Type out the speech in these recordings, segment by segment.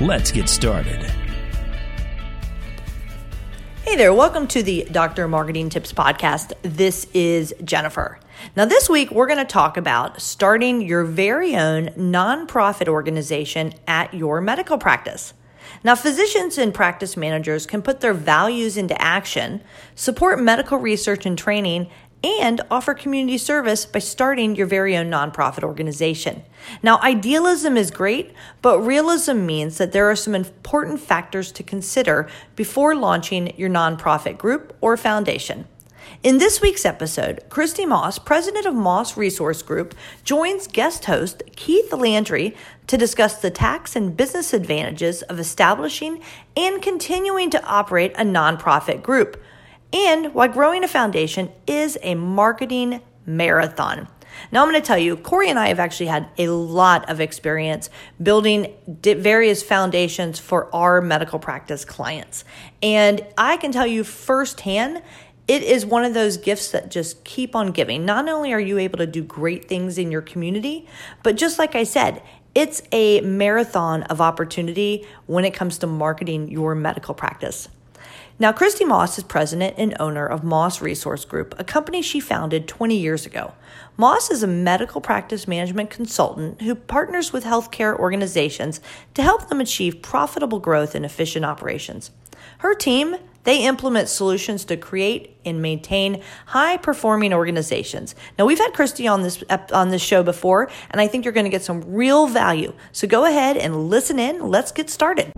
Let's get started. Hey there, welcome to the Dr. Marketing Tips Podcast. This is Jennifer. Now, this week we're going to talk about starting your very own nonprofit organization at your medical practice. Now, physicians and practice managers can put their values into action, support medical research and training, and offer community service by starting your very own nonprofit organization. Now, idealism is great, but realism means that there are some important factors to consider before launching your nonprofit group or foundation. In this week's episode, Christy Moss, president of Moss Resource Group, joins guest host Keith Landry to discuss the tax and business advantages of establishing and continuing to operate a nonprofit group, and why growing a foundation is a marketing marathon. Now, I'm going to tell you, Corey and I have actually had a lot of experience building various foundations for our medical practice clients. And I can tell you firsthand it is one of those gifts that just keep on giving. Not only are you able to do great things in your community, but just like I said, it's a marathon of opportunity when it comes to marketing your medical practice. Now, Christy Moss is president and owner of Moss Resource Group, a company she founded 20 years ago. Moss is a medical practice management consultant who partners with healthcare organizations to help them achieve profitable growth and efficient operations. Her team they implement solutions to create and maintain high performing organizations. Now we've had Christy on this on this show before and I think you're going to get some real value. So go ahead and listen in. Let's get started.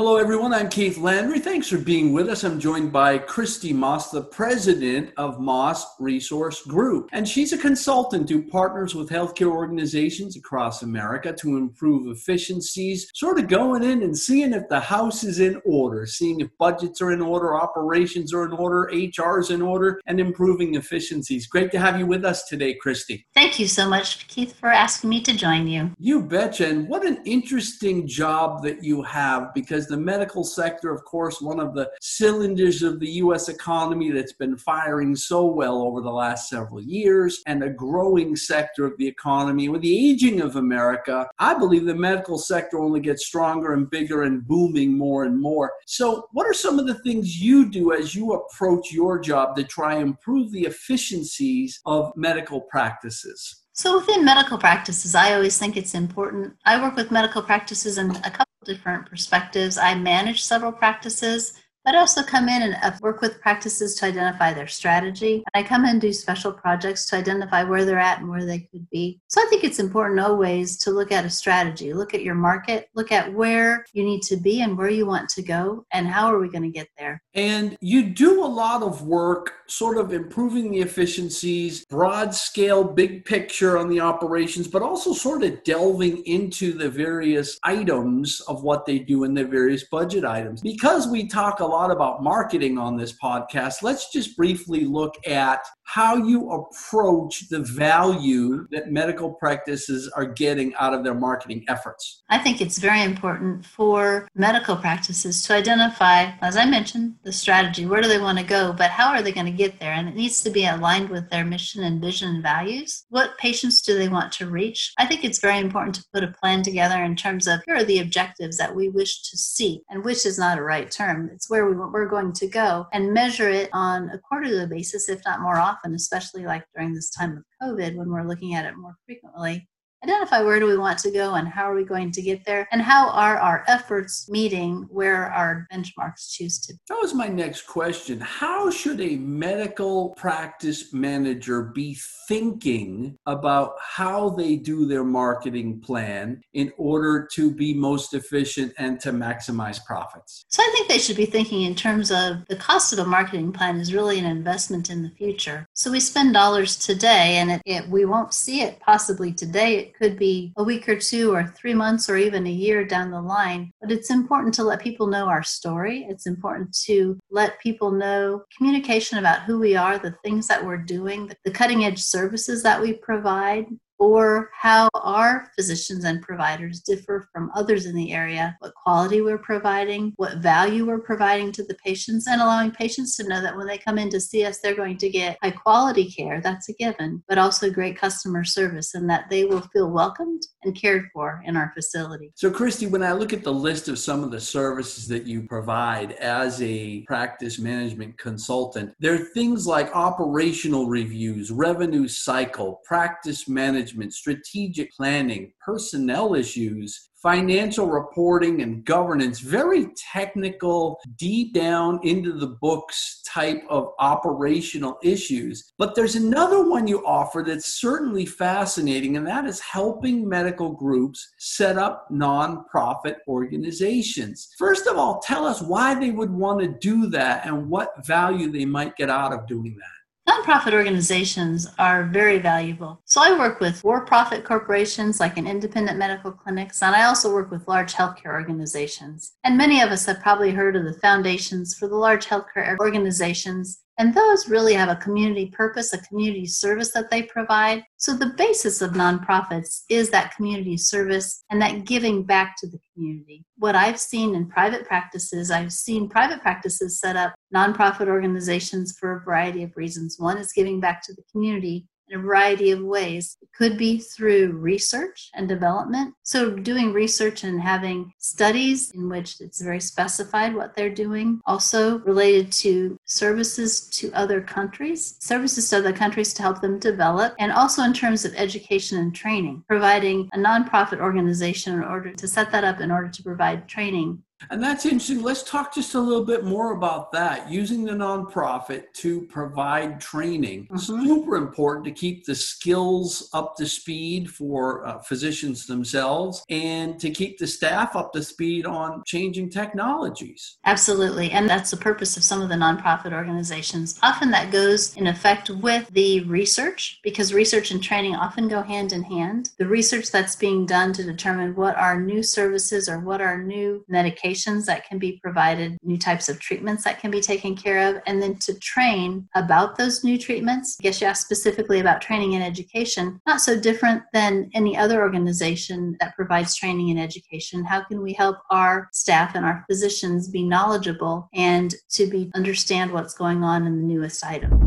Hello, everyone. I'm Keith Landry. Thanks for being with us. I'm joined by Christy Moss, the president of Moss Resource Group. And she's a consultant who partners with healthcare organizations across America to improve efficiencies, sort of going in and seeing if the house is in order, seeing if budgets are in order, operations are in order, HR is in order, and improving efficiencies. Great to have you with us today, Christy. Thank you so much, Keith, for asking me to join you. You betcha. And what an interesting job that you have because the medical sector, of course, one of the cylinders of the U.S. economy that's been firing so well over the last several years, and a growing sector of the economy. With the aging of America, I believe the medical sector only gets stronger and bigger and booming more and more. So, what are some of the things you do as you approach your job to try and improve the efficiencies of medical practices? So, within medical practices, I always think it's important. I work with medical practices in a couple different perspectives. I manage several practices but also come in and uh, work with practices to identify their strategy. I come and do special projects to identify where they're at and where they could be. So I think it's important always to look at a strategy, look at your market, look at where you need to be and where you want to go, and how are we going to get there. And you do a lot of work sort of improving the efficiencies, broad scale, big picture on the operations, but also sort of delving into the various items of what they do in the various budget items. Because we talk a lot about marketing on this podcast, let's just briefly look at how you approach the value that medical practices are getting out of their marketing efforts. I think it's very important for medical practices to identify, as I mentioned, the strategy. Where do they want to go? But how are they going to get there? And it needs to be aligned with their mission and vision and values. What patients do they want to reach? I think it's very important to put a plan together in terms of here are the objectives that we wish to see, and which is not a right term. It's where we, we're going to go and measure it on a quarterly basis, if not more often, especially like during this time of COVID when we're looking at it more frequently, identify where do we want to go and how are we going to get there and how are our efforts meeting where our benchmarks choose to be. That was my next question. How should a medical practice manager be thinking about how they do their marketing plan in order to be most efficient and to maximize profits? So I think they should be thinking in terms of the cost of a marketing plan is really an investment in the future. So we spend dollars today and it, it, we won't see it possibly today. It could be a week or two or three months or even a year down the line. But it's important to let people know our story. It's important to let people know communication about who we are, the things that we're doing, the cutting edge services that we provide, or how our physicians and providers differ from others in the area, what quality we're providing, what value we're providing to the patients, and allowing patients to know that when they come in to see us, they're going to get high quality care, that's a given, but also great customer service, and that they will feel welcomed and cared for in our facility. So, Christy, when I look at the list of some of the services that you provide as a practice management consultant, there are things like operational reviews, revenue cycle, practice management management, strategic planning, personnel issues, financial reporting and governance, very technical, deep down into the books type of operational issues. But there's another one you offer that's certainly fascinating, and that is helping medical groups set up nonprofit organizations. First of all, tell us why they would want to do that and what value they might get out of doing that. Nonprofit organizations are very valuable. So I work with for profit corporations like an independent medical clinics, and I also work with large healthcare organizations. And many of us have probably heard of the foundations for the large healthcare organizations and those really have a community purpose, a community service that they provide. So the basis of nonprofits is that community service and that giving back to the community. What I've seen in private practices, I've seen private practices set up nonprofit organizations for a variety of reasons. One is giving back to the community, in a variety of ways. It could be through research and development. So, doing research and having studies in which it's very specified what they're doing. Also, related to services to other countries, services to other countries to help them develop, and also in terms of education and training, providing a nonprofit organization in order to set that up in order to provide training and that's interesting. Let's talk just a little bit more about that. Using the nonprofit to provide training. Mm-hmm. Super important to keep the skills up to speed for uh, physicians themselves and to keep the staff up to speed on changing technologies. Absolutely. And that's the purpose of some of the nonprofit organizations. Often that goes in effect with the research because research and training often go hand in hand. The research that's being done to determine what are new services or what are new medications medications that can be provided, new types of treatments that can be taken care of, and then to train about those new treatments. I guess you asked specifically about training and education, not so different than any other organization that provides training and education. How can we help our staff and our physicians be knowledgeable and to be understand what's going on in the newest item?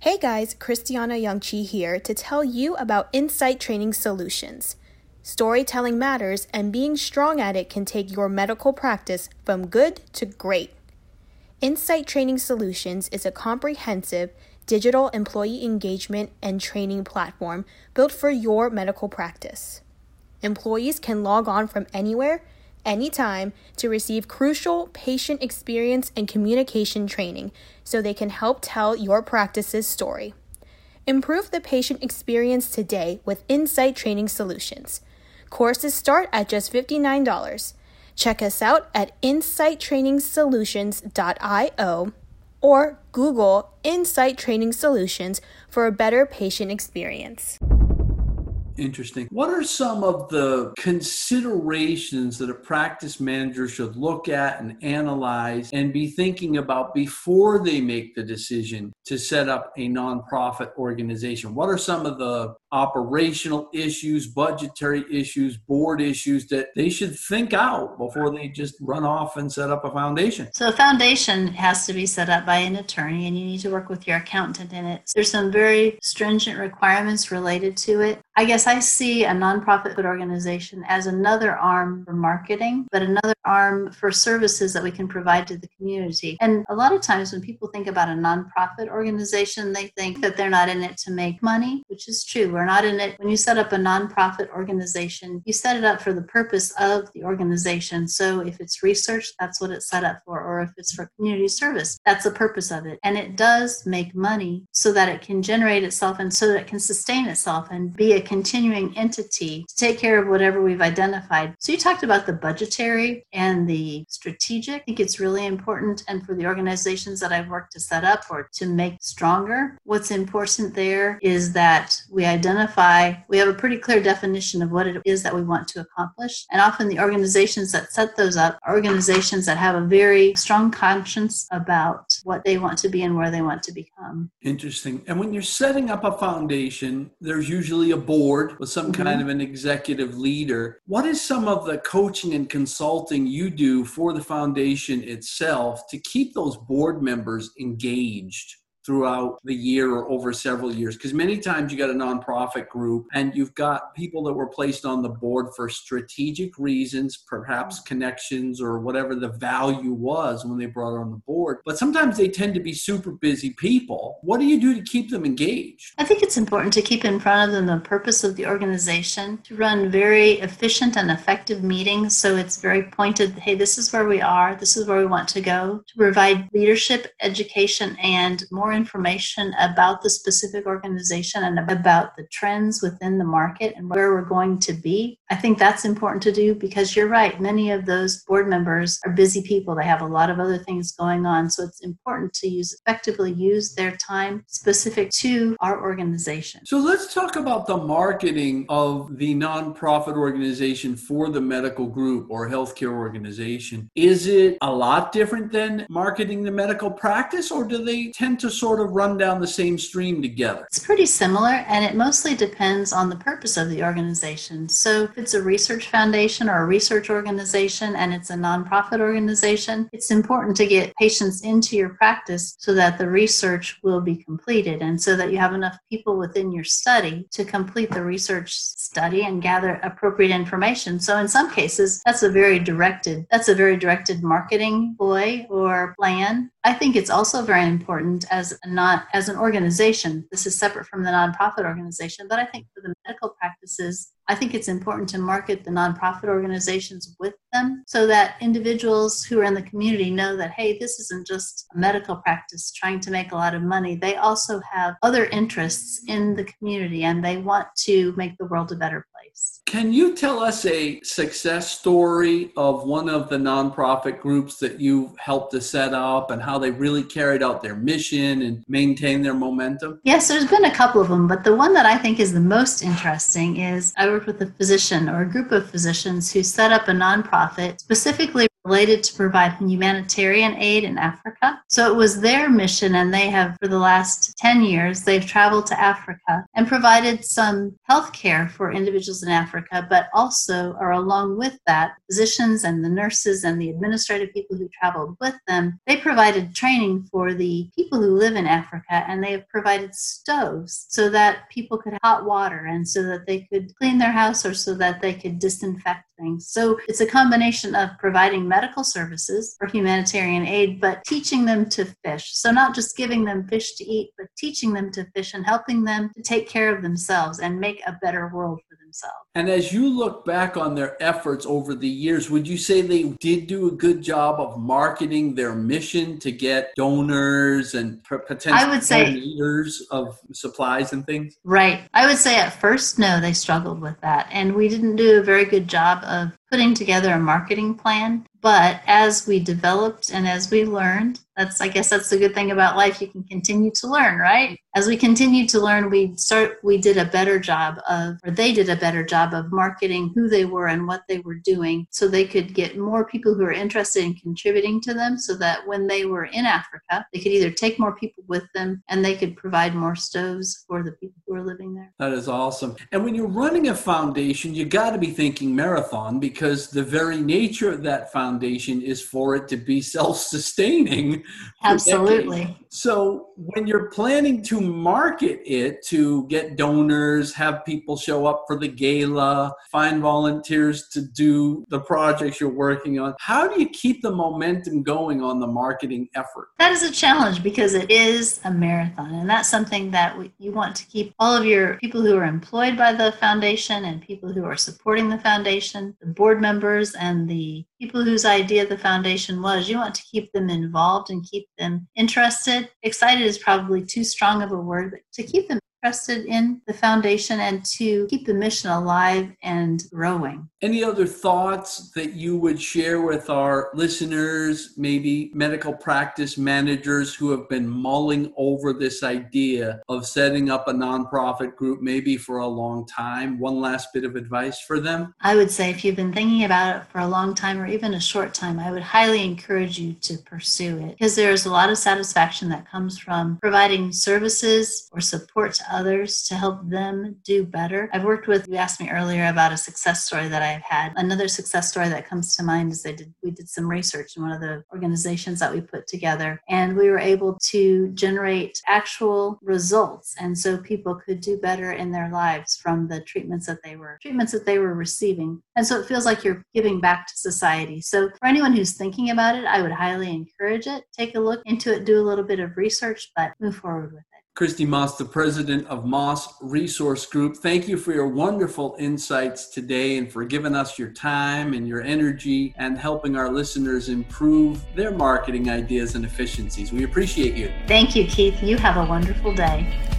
Hey guys, Christiana Youngchi here to tell you about Insight Training Solutions. Storytelling matters, and being strong at it can take your medical practice from good to great. Insight Training Solutions is a comprehensive digital employee engagement and training platform built for your medical practice. Employees can log on from anywhere, anytime to receive crucial patient experience and communication training so they can help tell your practice's story. Improve the patient experience today with Insight Training Solutions. Courses start at just $59. Check us out at insighttrainingsolutions.io or Google Insight Training Solutions for a better patient experience. Interesting. What are some of the considerations that a practice manager should look at and analyze and be thinking about before they make the decision to set up a nonprofit organization? What are some of the operational issues, budgetary issues, board issues that they should think out before they just run off and set up a foundation? So, a foundation has to be set up by an attorney, and you need to work with your accountant in it. There's some very stringent requirements related to it. I guess I see a nonprofit organization as another arm for marketing, but another arm for services that we can provide to the community. And a lot of times when people think about a nonprofit organization, they think that they're not in it to make money, which is true. We're not in it. When you set up a nonprofit organization, you set it up for the purpose of the organization. So if it's research, that's what it's set up for. Or if it's for community service, that's the purpose of it. And it does make money so that it can generate itself and so that it can sustain itself and be a continuing entity to take care of whatever we've identified. So you talked about the budgetary and the strategic. I think it's really important. And for the organizations that I've worked to set up or to make stronger, what's important there is that we identify, we have a pretty clear definition of what it is that we want to accomplish. And often the organizations that set those up are organizations that have a very strong conscience about what they want to be and where they want to become. Interesting. And when you're setting up a foundation, there's usually a board with some mm-hmm. kind of an executive leader. What is some of the coaching and consulting you do for the foundation itself to keep those board members engaged? Throughout the year or over several years. Because many times you got a nonprofit group and you've got people that were placed on the board for strategic reasons perhaps connections or whatever the value was when they brought on the board. But sometimes they tend to be super busy people. What do you do to keep them engaged? I think it's important to keep in front of them the purpose of the organization to run very efficient and effective meetings. So it's very pointed hey this is where we are. This is where we want to go to provide leadership education and more information about the specific organization and about the trends within the market and where we're going to be. I think that's important to do because you're right. Many of those board members are busy people. They have a lot of other things going on. So it's important to use effectively use their time specific to our organization. So let's talk about the marketing of the nonprofit organization for the medical group or healthcare organization. Is it a lot different than marketing the medical practice or do they tend to sort sort of run down the same stream together? It's pretty similar, and it mostly depends on the purpose of the organization. So, if it's a research foundation or a research organization and it's a nonprofit organization, it's important to get patients into your practice so that the research will be completed and so that you have enough people within your study to complete the research study and gather appropriate information. So, in some cases, that's a very directed that's a very directed marketing ploy or plan I think it's also very important as not as an organization. This is separate from the nonprofit organization, but I think for the medical practices, I think it's important to market the nonprofit organizations with them so that individuals who are in the community know that, hey, this isn't just a medical practice trying to make a lot of money. They also have other interests in the community and they want to make the world a better place. Can you tell us a success story of one of the nonprofit groups that you've helped to set up and how they really carried out their mission and maintained their momentum? Yes, there's been a couple of them, but the one that I think is the most interesting is I worked with a physician or a group of physicians who set up a nonprofit specifically related to provide humanitarian aid in Africa. So it was their mission, and they have, for the last 10 years, they've traveled to Africa and provided some health care for individuals in Africa, but also are along with that, physicians and the nurses and the administrative people who traveled with them, they provided training for the people who live in Africa, and they have provided stoves so that people could hot water and so that they could clean their house or so that they could disinfect things. So it's a combination of providing medical services or humanitarian aid, but teaching them to fish. So not just giving them fish to eat, but teaching them to fish and helping them to take care of themselves and make a better world for themselves. And as you look back on their efforts over the years, would you say they did do a good job of marketing their mission to get donors and potential I would say, leaders of supplies and things? Right. I would say at first, no, they struggled with that. And we didn't do a very good job of putting together a marketing plan. But as we developed and as we learned, that's I guess that's the good thing about life. You can continue to learn, right? As we continued to learn, we start we did a better job of or they did a better job of marketing who they were and what they were doing so they could get more people who are interested in contributing to them so that when they were in Africa, they could either take more people with them and they could provide more stoves for the people who are living there. That is awesome. And when you're running a foundation, you got to be thinking marathon because the very nature of that foundation is for it to be self-sustaining Absolutely. So, when you're planning to market it to get donors, have people show up for the gala, find volunteers to do the projects you're working on, how do you keep the momentum going on the marketing effort? That is a challenge because it is a marathon, and that's something that we, you want to keep all of your people who are employed by the foundation and people who are supporting the foundation, the board members, and the people whose idea the foundation was. You want to keep them involved keep them interested. Excited is probably too strong of a word, but to keep them interested in the foundation and to keep the mission alive and growing. Any other thoughts that you would share with our listeners, maybe medical practice managers who have been mulling over this idea of setting up a nonprofit group maybe for a long time? One last bit of advice for them? I would say if you've been thinking about it for a long time or even a short time, I would highly encourage you to pursue it because there's a lot of satisfaction that comes from providing services or support to others to help them do better. I've worked with, you asked me earlier about a success story that I've had. Another success story that comes to mind is I did, we did some research in one of the organizations that we put together, and we were able to generate actual results. And so people could do better in their lives from the treatments that they were treatments that they were receiving. And so it feels like you're giving back to society. So for anyone who's thinking about it, I would highly encourage it. Take a look into it, do a little bit of research, but move forward with it. Christy Moss, the president of Moss Resource Group. Thank you for your wonderful insights today and for giving us your time and your energy and helping our listeners improve their marketing ideas and efficiencies. We appreciate you. Thank you, Keith. You have a wonderful day.